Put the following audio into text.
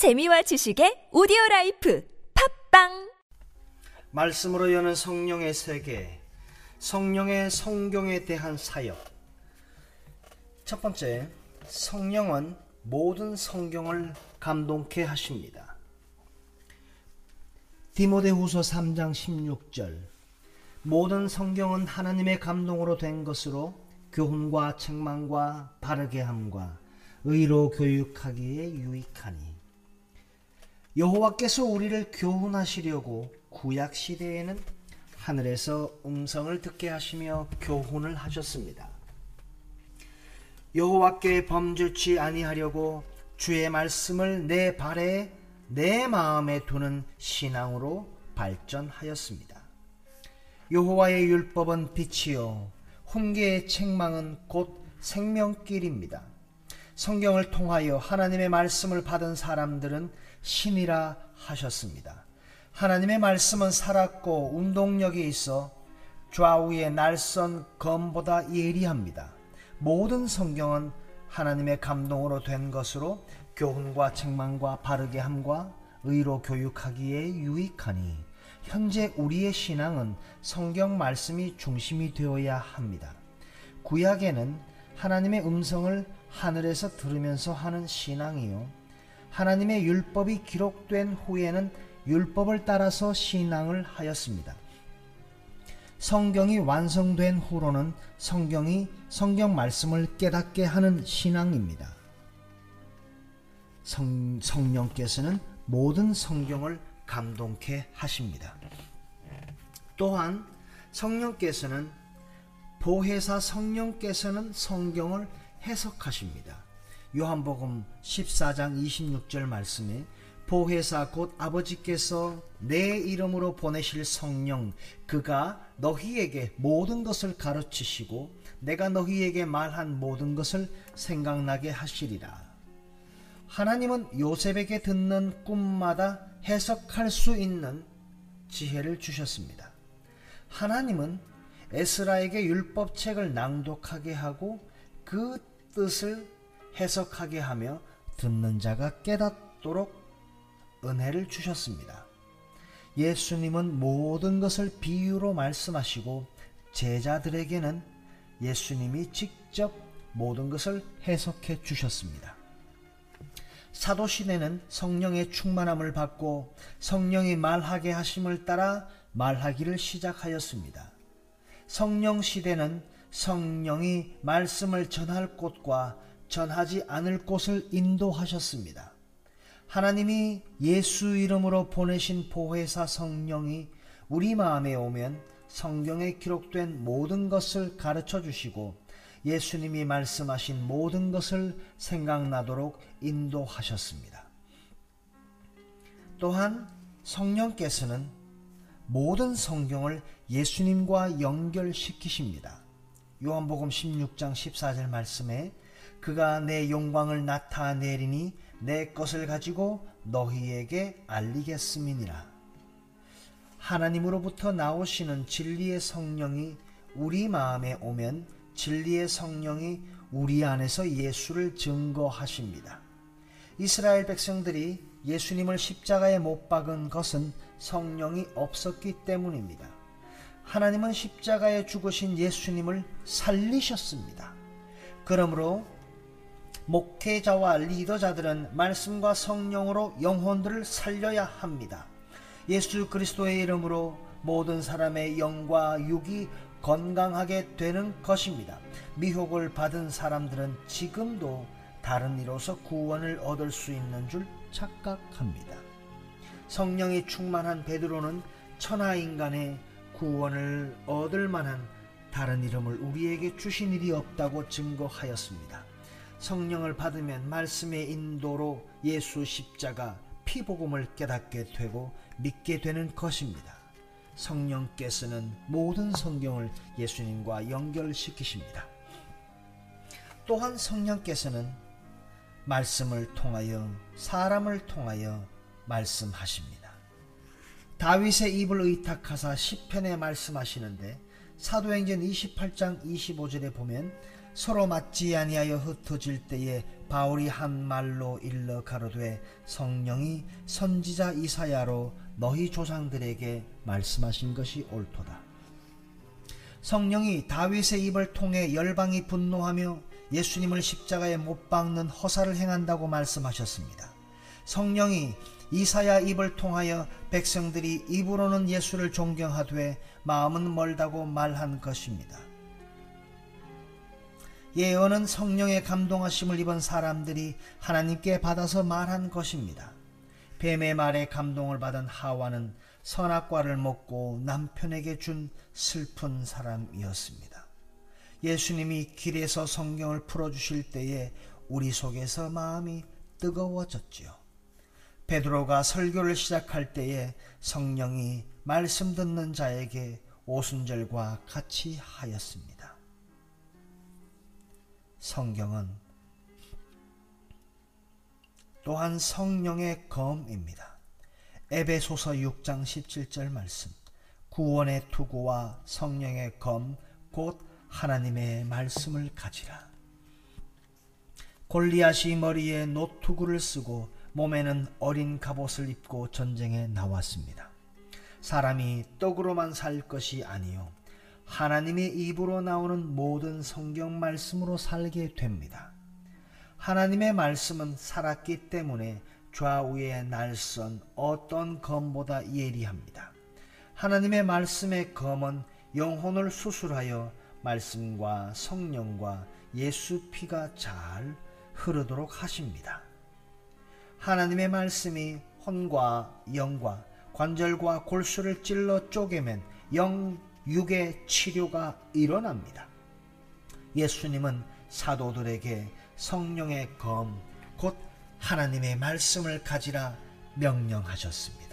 재미와 지식의 오디오 라이프 팟빵 말씀으로 여는 성령의 세계, 성령의 성경에 대한 사역. 첫 번째, 성령은 모든 성경을 감동케 하십니다. 디모데후서 3장 16절. 모든 성경은 하나님의 감동으로 된 것으로 교훈과 책망과 바르게 함과 의로 교육하기에 유익하니 여호와께서 우리를 교훈하시려고 구약 시대에는 하늘에서 음성을 듣게 하시며 교훈을 하셨습니다. 여호와께 범죄치 아니하려고 주의 말씀을 내 발에 내 마음에 두는 신앙으로 발전하였습니다. 여호와의 율법은 빛이요 훈계의 책망은 곧 생명길입니다. 성경을 통하여 하나님의 말씀을 받은 사람들은 신이라 하셨습니다. 하나님의 말씀은 살았고 운동력이 있어 좌우의 날선 검보다 예리합니다. 모든 성경은 하나님의 감동으로 된 것으로 교훈과 책망과 바르게 함과 의로 교육하기에 유익하니 현재 우리의 신앙은 성경 말씀이 중심이 되어야 합니다. 구약에는 하나님의 음성을 하늘에서 들으면서 하는 신앙이요. 하나님의 율법이 기록된 후에는 율법을 따라서 신앙을 하였습니다. 성경이 완성된 후로는 성경이 성경 말씀을 깨닫게 하는 신앙입니다. 성, 성령께서는 모든 성경을 감동케 하십니다. 또한 성령께서는 보혜사 성령께서는 성경을 해석하십니다. 요한복음 14장 26절 말씀에 보혜사 곧 아버지께서 내 이름으로 보내실 성령 그가 너희에게 모든 것을 가르치시고 내가 너희에게 말한 모든 것을 생각나게 하시리라. 하나님은 요셉에게 듣는 꿈마다 해석할 수 있는 지혜를 주셨습니다. 하나님은 에스라에게 율법책을 낭독하게 하고 그 뜻을 해석하게 하며 듣는 자가 깨닫도록 은혜를 주셨습니다. 예수님은 모든 것을 비유로 말씀하시고 제자들에게는 예수님이 직접 모든 것을 해석해 주셨습니다. 사도시대는 성령의 충만함을 받고 성령이 말하게 하심을 따라 말하기를 시작하였습니다. 성령 시대는 성령이 말씀을 전할 곳과 전하지 않을 곳을 인도하셨습니다. 하나님이 예수 이름으로 보내신 보혜사 성령이 우리 마음에 오면 성경에 기록된 모든 것을 가르쳐 주시고 예수님이 말씀하신 모든 것을 생각나도록 인도하셨습니다. 또한 성령께서는 모든 성경을 예수님과 연결시키십니다. 요한복음 16장 14절 말씀에 그가 내 영광을 나타내리니 내 것을 가지고 너희에게 알리겠음이니라. 하나님으로부터 나오시는 진리의 성령이 우리 마음에 오면 진리의 성령이 우리 안에서 예수를 증거하십니다. 이스라엘 백성들이 예수님을 십자가에 못 박은 것은 성령이 없었기 때문입니다. 하나님은 십자가에 죽으신 예수님을 살리셨습니다. 그러므로 목회자와 리더자들은 말씀과 성령으로 영혼들을 살려야 합니다. 예수 그리스도의 이름으로 모든 사람의 영과 육이 건강하게 되는 것입니다. 미혹을 받은 사람들은 지금도 다른 이로서 구원을 얻을 수 있는 줄 착각합니다. 성령이 충만한 베드로는 천하 인간의 구원을 얻을 만한 다른 이름을 우리에게 주신 일이 없다고 증거하였습니다. 성령을 받으면 말씀의 인도로 예수 십자가 피복음을 깨닫게 되고 믿게 되는 것입니다. 성령께서는 모든 성경을 예수님과 연결시키십니다. 또한 성령께서는 말씀을 통하여 사람을 통하여 말씀하십니다. 다윗의 입을 의탁하사 시편에 말씀하시는데 사도행전 28장 25절에 보면 서로 맞지 아니하여 흩어질 때에 바울이 한 말로 일러 가로되 성령이 선지자 이사야로 너희 조상들에게 말씀하신 것이 옳도다. 성령이 다윗의 입을 통해 열방이 분노하며 예수님을 십자가에 못 박는 허사를 행한다고 말씀하셨습니다. 성령이 이사야 입을 통하여 백성들이 입으로는 예수를 존경하되 마음은 멀다고 말한 것입니다. 예언은 성령의 감동하심을 입은 사람들이 하나님께 받아서 말한 것입니다. 뱀의 말에 감동을 받은 하와는 선악과를 먹고 남편에게 준 슬픈 사람이었습니다. 예수님이 길에서 성경을 풀어주실 때에 우리 속에서 마음이 뜨거워졌지요. 베드로가 설교를 시작할 때에 성령이 말씀 듣는 자에게 오순절과 같이 하였습니다. 성경은 또한 성령의 검입니다. 에베소서 6장 17절 말씀 구원의 투구와 성령의 검 곧 하나님의 말씀을 가지라. 골리앗이 머리에 노투구를 쓰고 몸에는 어린 갑옷을 입고 전쟁에 나왔습니다. 사람이 떡으로만 살 것이 아니요 하나님의 입으로 나오는 모든 성경 말씀으로 살게 됩니다. 하나님의 말씀은 살았기 때문에 좌우의 날선 어떤 검보다 예리합니다. 하나님의 말씀의 검은 영혼을 수술하여 말씀과 성령과 예수 피가 잘 흐르도록 하십니다. 하나님의 말씀이 혼과 영과 관절과 골수를 찔러 쪼개면 영, 육의 치료가 일어납니다. 예수님은 사도들에게 성령의 검, 곧 하나님의 말씀을 가지라 명령하셨습니다.